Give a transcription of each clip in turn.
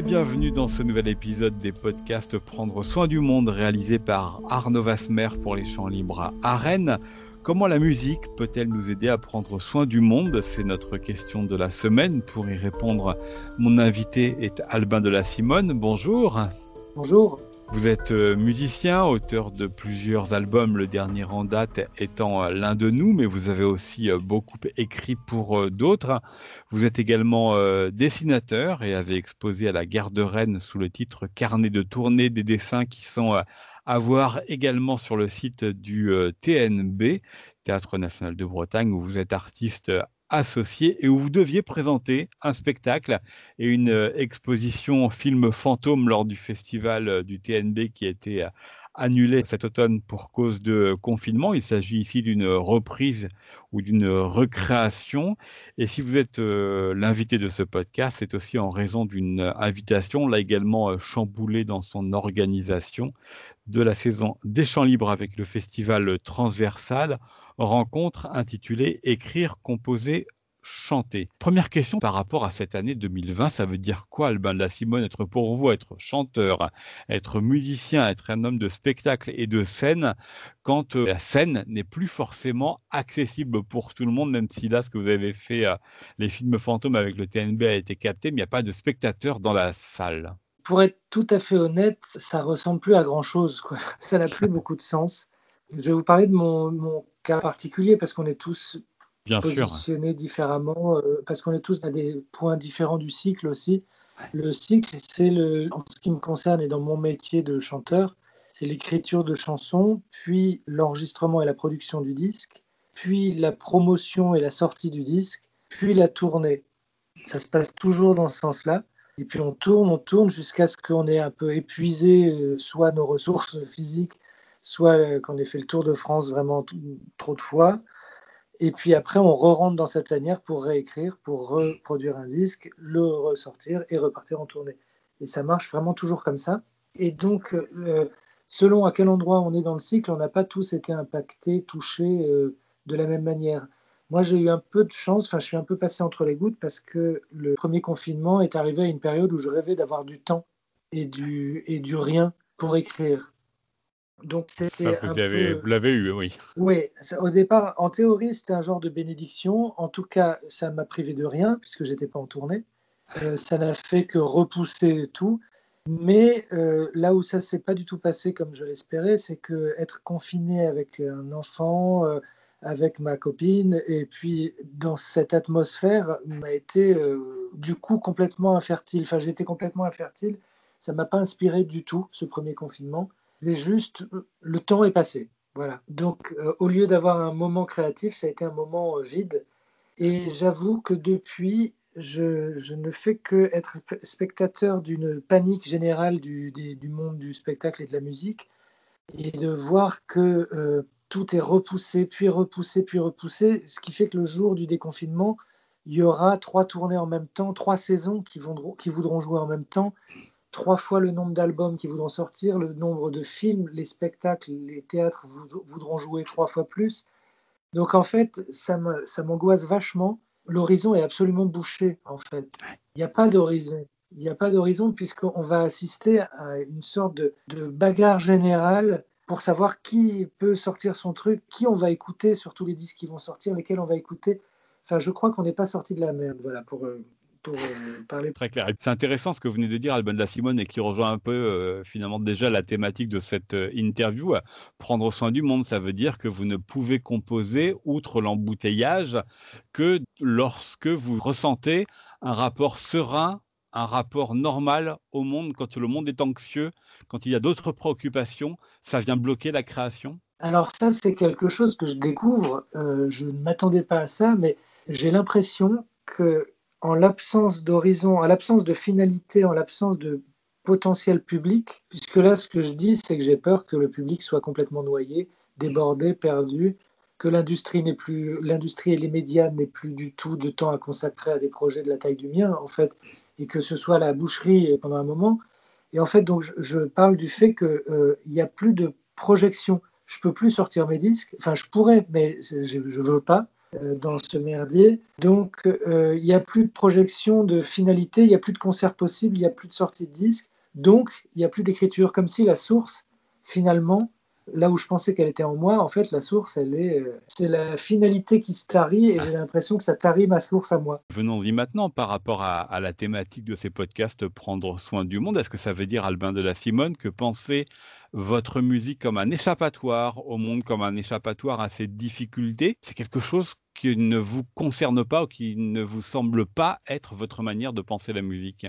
et bienvenue dans ce nouvel épisode des podcasts Prendre soin du monde réalisé par Arnaud Vasmer pour les champs libres à Rennes. Comment la musique peut-elle nous aider à prendre soin du monde? C'est notre question de la semaine. Pour y répondre, mon invité est Albin de la Simone. Bonjour. Bonjour. Vous êtes euh, musicien, auteur de plusieurs albums, le dernier en date étant euh, l'un de nous, mais vous avez aussi euh, beaucoup écrit pour d'autres. Vous êtes également dessinateur et avez exposé à la Gare de Rennes sous le titre Carnet de tournée des dessins qui sont à voir également sur le site du TNB, Théâtre National de Bretagne, où vous êtes artiste associé et où vous deviez présenter un spectacle et une euh, exposition film fantôme lors du festival euh, du TNB qui a été euh, annulé cet automne pour cause de confinement. Il s'agit ici d'une reprise ou d'une recréation. Et si vous êtes l'invité de ce podcast, c'est aussi en raison d'une invitation, là également chamboulée dans son organisation, de la saison des champs libres avec le festival transversal rencontre intitulée Écrire, composer, chanter. Première question par rapport à cette année 2020, ça veut dire quoi, Albin de la Simone, être pour vous, être chanteur, être musicien, être un homme de spectacle et de scène, quand euh, la scène n'est plus forcément accessible pour tout le monde, même si là, ce que vous avez fait, euh, les films fantômes avec le TNB a été capté, mais il n'y a pas de spectateurs dans la salle. Pour être tout à fait honnête, ça ressemble plus à grand chose. Quoi. Ça n'a plus beaucoup de sens. Je vais vous parler de mon, cas particulier parce qu'on est tous positionnés différemment, euh, parce qu'on est tous à des points différents du cycle aussi. Le cycle, c'est le, en ce qui me concerne et dans mon métier de chanteur, c'est l'écriture de chansons, puis l'enregistrement et la production du disque, puis la promotion et la sortie du disque, puis la tournée. Ça se passe toujours dans ce sens-là. Et puis on tourne, on tourne jusqu'à ce qu'on ait un peu épuisé euh, soit nos ressources physiques, soit euh, qu'on ait fait le tour de France vraiment trop de fois. Et puis après, on re-rentre dans cette tanière pour réécrire, pour reproduire un disque, le ressortir et repartir en tournée. Et ça marche vraiment toujours comme ça. Et donc, euh, selon à quel endroit on est dans le cycle, on n'a pas tous été impactés, touchés euh, de la même manière. Moi, j'ai eu un peu de chance, enfin, je suis un peu passé entre les gouttes parce que le premier confinement est arrivé à une période où je rêvais d'avoir du temps et du, et du rien pour écrire. Donc vous, vous l'avez eu, oui. Oui, au départ, en théorie, c'était un genre de bénédiction. En tout cas, ça m'a privé de rien puisque j'étais pas en tournée. Euh, ça n'a fait que repousser tout. Mais euh, là où ça s'est pas du tout passé comme je l'espérais, c'est que être confiné avec un enfant, euh, avec ma copine, et puis dans cette atmosphère, m'a été du coup complètement infertile. Enfin, j'étais complètement infertile. Ça m'a pas inspiré du tout ce premier confinement mais juste le temps est passé. Voilà. Donc, euh, au lieu d'avoir un moment créatif, ça a été un moment euh, vide. Et j'avoue que depuis, je, ne fais que être spectateur d'une panique générale du, monde du spectacle et de la musique, et de voir que euh, tout est repoussé, puis repoussé, puis repoussé, ce qui fait que le jour du déconfinement, il y aura trois tournées en même temps, trois saisons qui voudront jouer en même temps, trois fois le nombre d'albums qui voudront sortir, le nombre de films, les spectacles, les théâtres voudront jouer trois fois plus. Donc en fait, ça m'angoisse vachement. L'horizon est absolument bouché, en fait. Il n'y a pas d'horizon. Il n'y a pas d'horizon puisqu'on va assister à une sorte de, de, bagarre générale pour savoir qui peut sortir son truc, qui on va écouter sur tous les disques qui vont sortir, lesquels on va écouter. Enfin, je crois qu'on n'est pas sorti de la merde, voilà, pour, euh, pour euh, parler. Très clair. C'est intéressant ce que vous venez de dire, Alban de la Simone, et qui rejoint un peu euh, finalement déjà la thématique de cette euh, interview. Prendre soin du monde, ça veut dire que vous ne pouvez composer, outre l'embouteillage, que lorsque vous ressentez un rapport serein un rapport normal au monde quand le monde est anxieux, quand il y a d'autres préoccupations, ça vient bloquer la création? Alors ça, c'est quelque chose que je découvre. je ne m'attendais pas à ça, mais j'ai l'impression que en l'absence d'horizon, en l'absence de finalité, en l'absence de potentiel public, puisque là, ce que je dis, c'est que j'ai peur que le public soit complètement noyé, débordé, perdu, que l'industrie et les médias n'aient plus du tout de temps à consacrer à des projets de la taille du mien, en fait, et que ce soit la boucherie pendant un moment. Et en fait, donc, je, parle du fait qu'il euh, n'y a plus de projection. Je peux plus sortir mes disques. Enfin, je pourrais, mais je ne veux pas dans ce merdier. Donc, euh, il n'y a plus de projection de finalité, il n'y a plus de concert possible, il n'y a plus de sortie de disque. Donc, il n'y a plus d'écriture, comme si la source, finalement, là où je pensais qu'elle était en moi, en fait, la source, elle est, euh, c'est la finalité qui se tarit et j'ai l'impression que ça tarit ma source à moi. Venons-y maintenant par rapport à, la thématique de ces podcasts, prendre soin du monde. Est-ce que ça veut dire, Albin de la Simone, que penser votre musique comme un échappatoire au monde, comme un échappatoire à ses difficultés, c'est quelque chose qui ne vous concerne pas ou qui ne vous semble pas être votre manière de penser la musique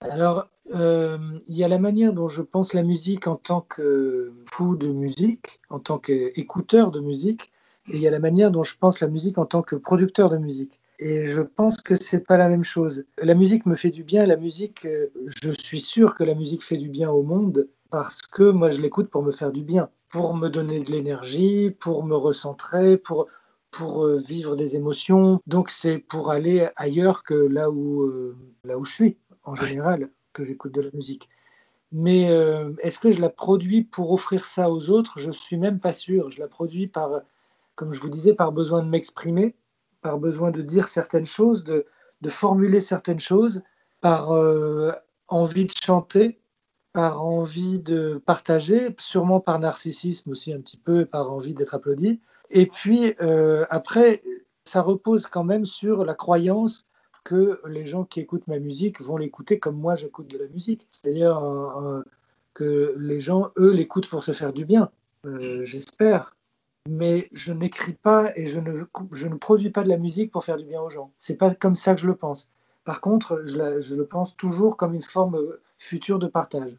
alors, euh, il y a la manière dont je pense la musique en tant que fou de musique, en tant qu'écouteur de musique, et il y a la manière dont je pense la musique en tant que producteur de musique. Et je pense que c'est pas la même chose. La musique me fait du bien. La musique, euh, je suis sûr que la musique fait du bien au monde parce que moi je l'écoute pour me faire du bien, pour me donner de l'énergie, pour me recentrer, pour pour euh, vivre des émotions. Donc c'est pour aller ailleurs que là où là où je suis en général que j'écoute de la musique. Mais euh, est-ce que je la produis pour offrir ça aux autres? Je suis même pas sûr. Je la produis par, comme je vous disais, par besoin de m'exprimer, par besoin de dire certaines choses, de, de formuler certaines choses, par euh, envie de chanter, par envie de partager, sûrement par narcissisme aussi un petit peu, par envie d'être applaudi. Et puis euh, après, ça repose quand même sur la croyance que les gens qui écoutent ma musique vont l'écouter comme moi j'écoute de la musique. C'est-à-dire euh, euh, que les gens, eux, l'écoutent pour se faire du bien, j'espère. Mais je n'écris pas et je ne, je ne produis pas de la musique pour faire du bien aux gens. C'est pas comme ça que je le pense. Par contre, je, je le pense toujours comme une forme future de partage.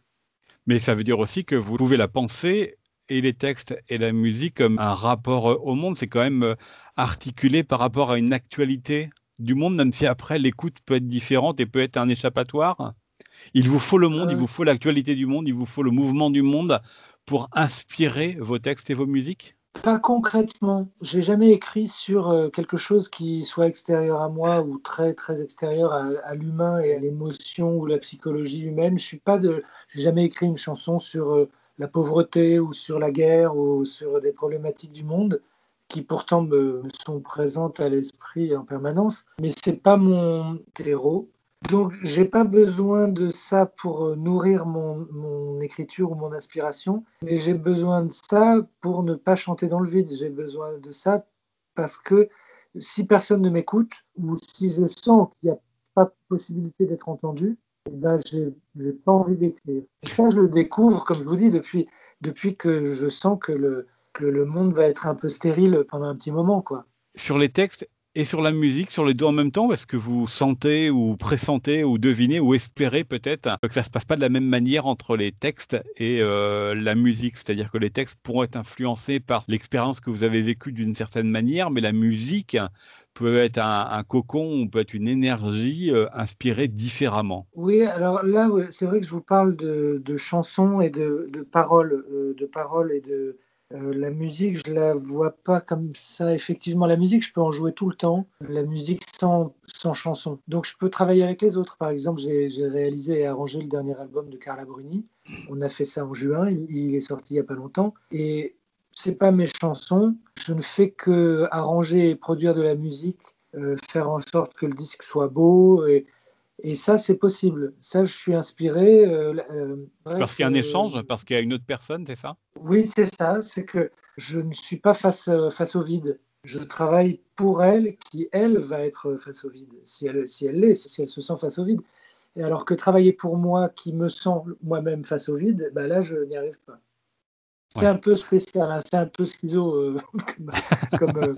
Mais ça veut dire aussi que vous pouvez la penser et les textes et la musique comme un rapport au monde. C'est quand même articulé par rapport à une actualité du monde, même si après l'écoute peut être différente et peut être un échappatoire Il vous faut le monde, il euh. vous faut l'actualité du monde, il vous faut le mouvement du monde pour inspirer vos textes et vos musiques? Pas concrètement. J'ai jamais écrit sur euh, quelque chose qui soit extérieur à moi ou très très extérieur à, l'humain et à l'émotion ou la psychologie humaine. Je suis pas de. J'ai jamais écrit une chanson sur euh, la pauvreté ou sur la guerre ou sur des problématiques du monde qui pourtant me sont présentes à l'esprit en permanence, mais c'est pas mon terreau. Donc j'ai pas besoin de ça pour euh, nourrir mon, mon écriture ou mon inspiration, mais j'ai besoin de ça pour ne pas chanter dans le vide. J'ai besoin de ça parce que si personne ne m'écoute ou si je sens qu'il n'y a pas possibilité d'être entendu, ben j'ai pas envie d'écrire. Ça je le découvre, comme je vous dis, depuis, depuis que je sens que le, que le monde va être un peu stérile pendant un petit moment, quoi. Sur les textes et sur la musique, sur les deux en même temps, est-ce que vous sentez ou pressentez ou devinez ou espérez peut-être que ça se passe pas de la même manière entre les textes et euh, la musique? C'est-à-dire que les textes pourront être influencés par l'expérience que vous avez vécue d'une certaine manière, mais la musique peut être un, cocon ou peut être une énergie euh, inspirée différemment. Oui, alors là, c'est vrai que je vous parle de, chansons et de, paroles, euh, de paroles et de euh, la musique, je la vois pas comme ça. Effectivement, la musique, je peux en jouer tout le temps. La musique sans, sans chanson. Donc, je peux travailler avec les autres. Par exemple, j'ai réalisé et arrangé le dernier album de Carla Bruni. On a fait ça en juin. Il, est sorti il y a pas longtemps. Et c'est pas mes chansons. Je ne fais que arranger et produire de la musique, euh, faire en sorte que le disque soit beau et, et ça, c'est possible. Ça, je suis inspiré. Euh, euh, parce qu'il y a un échange, parce qu'il y a une autre personne, c'est ça? Oui, c'est ça. C'est que je ne suis pas face, euh, face au vide. Je travaille pour elle, qui, elle, va être face au vide, si elle si elle l'est, si elle se sent face au vide. Et alors que travailler pour moi, qui me sent moi-même face au vide, bah là, je n'y arrive pas. C'est un peu spécial, hein. c'est un peu schizo comme,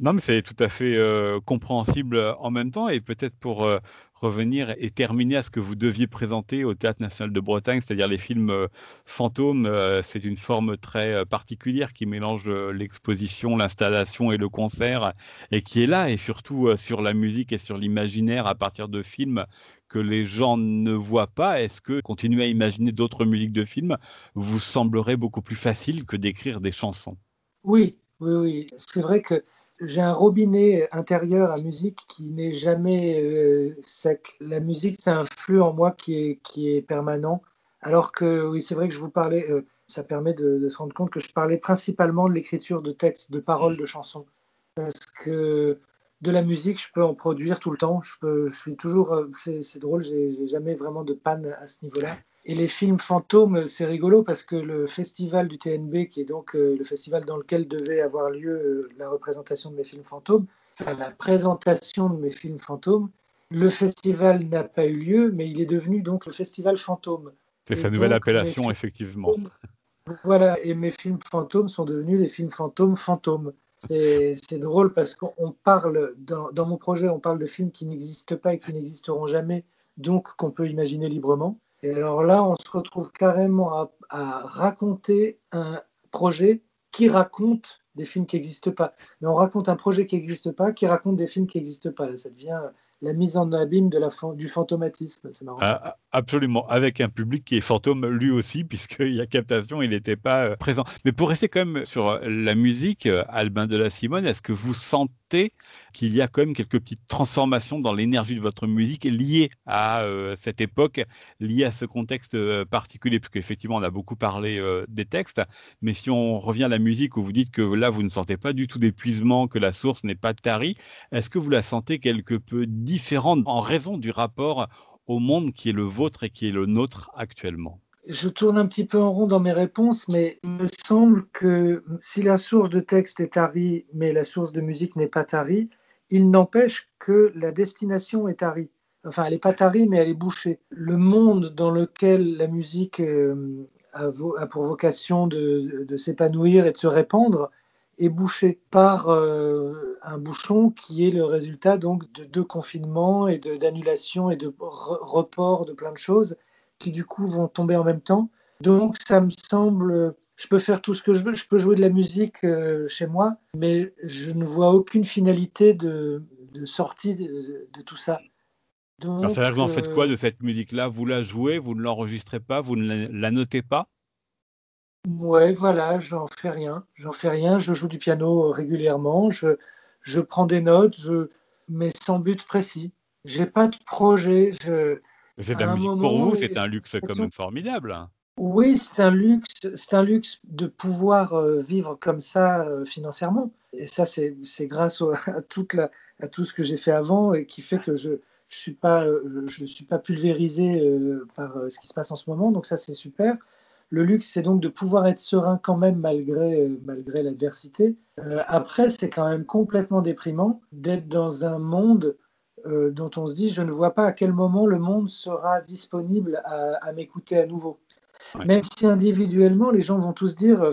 non, mais c'est tout à fait euh, compréhensible euh, en même temps. Et peut-être pour euh, revenir et terminer à ce que vous deviez présenter au Théâtre national de Bretagne, c'est-à-dire les films fantômes, c'est une forme très particulière qui mélange l'exposition, l'installation et le concert, et qui est là, et surtout sur la musique et sur l'imaginaire à partir de films que les gens ne voient pas. Est-ce que continuer à imaginer d'autres musiques de films vous semblerait beaucoup plus facile que d'écrire des chansons? Oui, oui, oui. C'est vrai que j'ai un robinet intérieur à musique qui n'est jamais euh, sec. La musique, c'est un flux en moi qui est, permanent. Alors que oui, c'est vrai que je vous parlais, euh, ça permet de, se rendre compte que je parlais principalement de l'écriture de textes, de paroles, de chansons. parce que de la musique, je peux en produire tout le temps. Je, peux, je suis toujours, euh, c'est drôle, j'ai jamais vraiment de panne à ce niveau-là. Et les films fantômes, c'est rigolo parce que le festival du TNB, qui est donc euh, le festival dans lequel devait avoir lieu euh, la représentation de mes films fantômes, enfin la présentation de mes films fantômes, le festival n'a pas eu lieu, mais il est devenu donc le festival fantôme. C'est sa nouvelle appellation, effectivement. Voilà, et mes films fantômes sont devenus des films fantômes fantômes. C'est drôle parce qu'on parle, dans, dans, mon projet, on parle de films qui n'existent pas et qui n'existeront jamais, donc qu'on peut imaginer librement. Et alors là, on se retrouve carrément à, raconter un projet qui raconte des films qui n'existent pas. Mais on raconte un projet qui n'existe pas, qui raconte des films qui n'existent pas. Ça devient la mise en abîme du fantomatisme. C'est marrant. Ah, absolument, avec un public qui est fantôme lui aussi, puisqu'il y a captation, il n'était pas euh, présent. Mais pour rester quand même sur euh, la musique, euh, Albin de la Simone, est-ce que vous sentez qu'il y a quand même quelques petites transformations dans l'énergie de votre musique liées à cette époque, liées à ce contexte particulier, parce qu'effectivement, on a beaucoup parlé des textes, mais si on revient à la musique où vous dites que là, vous ne sentez pas du tout d'épuisement, que la source n'est pas tarie, est-ce que vous la sentez quelque peu différente en raison du rapport au monde qui est le vôtre et qui est le nôtre actuellement? Je tourne un petit peu en rond dans mes réponses, mais il me semble que si la source de texte est tarie, mais la source de musique n'est pas tarie, il n'empêche que la destination est tarie. Enfin, elle n'est pas tarie, mais elle est bouchée. Le monde dans lequel la musique euh, a, pour vocation de, de s'épanouir et de se répandre est bouché par euh, un bouchon qui est le résultat donc de deux confinements et d'annulations et de reports de plein de choses qui du coup vont tomber en même temps. Donc ça me semble, je peux faire tout ce que je veux, je peux jouer de la musique euh, chez moi, mais je ne vois aucune finalité de, sortie de, tout ça. Donc, Alors, ça vous en faites quoi euh, de cette musique-là? Vous la jouez, vous ne l'enregistrez pas, vous ne la notez pas? Ouais, voilà, j'en fais rien. J'en fais rien. Je joue du piano régulièrement. Je, je prends des notes, je, mais sans but précis. J'ai pas de projet. Je, c'est de la musique pour vous, c'est un luxe quand même formidable. Oui, c'est un luxe, c'est un luxe de pouvoir euh, vivre comme ça euh, financièrement. Et ça, c'est grâce à, toute la, à tout ce que j'ai fait avant et qui fait que je ne suis, pas, euh, je suis pas pulvérisé par ce qui se passe en ce moment. Donc ça, c'est super. Le luxe, c'est donc de pouvoir être serein quand même malgré, malgré l'adversité. Euh, après, c'est quand même complètement déprimant d'être dans un monde euh, dont on se dit, je ne vois pas à quel moment le monde sera disponible à, m'écouter à nouveau. Même si individuellement, les gens vont tous dire,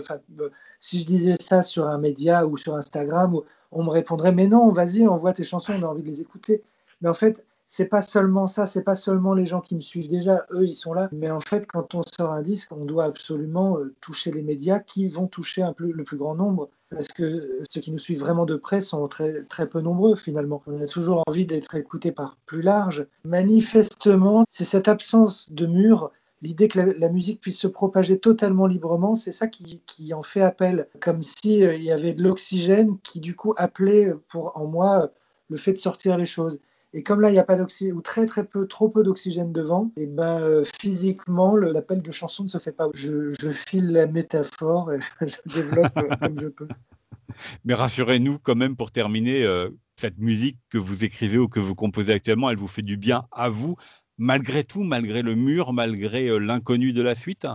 si je disais ça sur un média ou sur Instagram, on me répondrait, mais non, vas-y, envoie tes chansons, on a envie de les écouter. Mais en fait, c'est pas seulement ça, c'est pas seulement les gens qui me suivent déjà, eux ils sont là, mais en fait quand on sort un disque, on doit absolument euh, toucher les médias qui vont toucher un le plus grand nombre, parce que ceux qui nous suivent vraiment de près sont très, très peu nombreux finalement. On a toujours envie d'être écouté par plus large. Manifestement, c'est cette absence de mur l'idée que la, musique puisse se propager totalement librement, c'est ça qui, qui, en fait appel, comme s'il euh, y avait de l'oxygène qui du coup appelait pour en moi le fait de sortir les choses. Et comme là, il n'y a pas d'oxygène, ou très très peu, trop peu d'oxygène devant, et ben euh, physiquement, l'appel de chanson ne se fait pas. Je, file la métaphore et je développe euh, comme je peux. Mais rassurez-nous quand même pour terminer, euh, cette musique que vous écrivez ou que vous composez actuellement, elle vous fait du bien à vous, malgré tout, malgré le mur, malgré l'inconnu de la suite?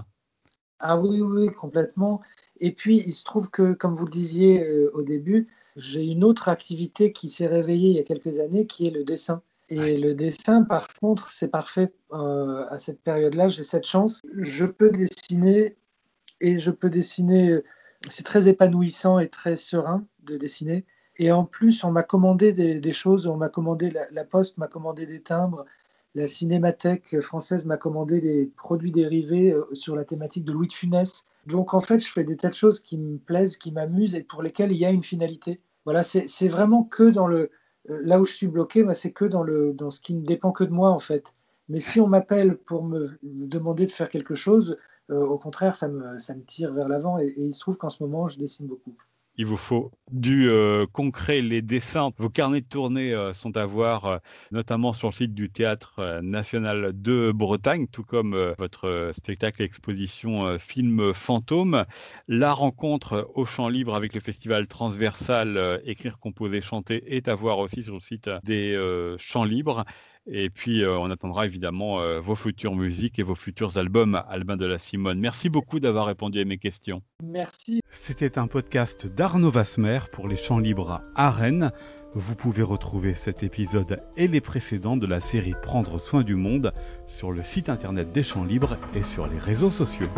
Ah oui, oui, complètement. Et puis, il se trouve que, comme vous le disiez au début, j'ai une autre activité qui s'est réveillée il y a quelques années, qui est le dessin. Et le dessin, par contre, c'est parfait euh, à cette période-là. J'ai cette chance. Je peux dessiner et je peux dessiner. C'est très épanouissant et très serein de dessiner. Et en plus, on m'a commandé des, choses. On m'a commandé la, Poste m'a commandé des timbres. La Cinémathèque française m'a commandé des produits dérivés euh, sur la thématique de Louis de Funès. Donc en fait, je fais des tas de choses qui me plaisent, qui m'amusent et pour lesquelles il y a une finalité. Voilà, c'est vraiment que dans le euh, là où je suis bloqué, c'est que dans le dans ce qui ne dépend que de moi en fait. Mais si on m'appelle pour me demander de faire quelque chose, euh, au contraire, ça me, ça me tire vers l'avant et, il se trouve qu'en ce moment, je dessine beaucoup. Il vous faut du euh, concret, les dessins. Vos carnets de tournée euh, sont à voir euh, notamment sur le site du Théâtre national de Bretagne, tout comme votre spectacle exposition film fantôme. La rencontre au champ libre avec le festival transversal Écrire, composer, chanter est à voir aussi sur le site des champs libres. Et puis, on attendra évidemment vos futures musiques et vos futurs albums, Albin de la Simone. Merci beaucoup d'avoir répondu à mes questions. Merci. C'était un podcast d'Arnaud Vasmer pour les champs libres à Rennes. Vous pouvez retrouver cet épisode et les précédents de la série Prendre soin du monde sur le site internet des champs libres et sur les réseaux sociaux.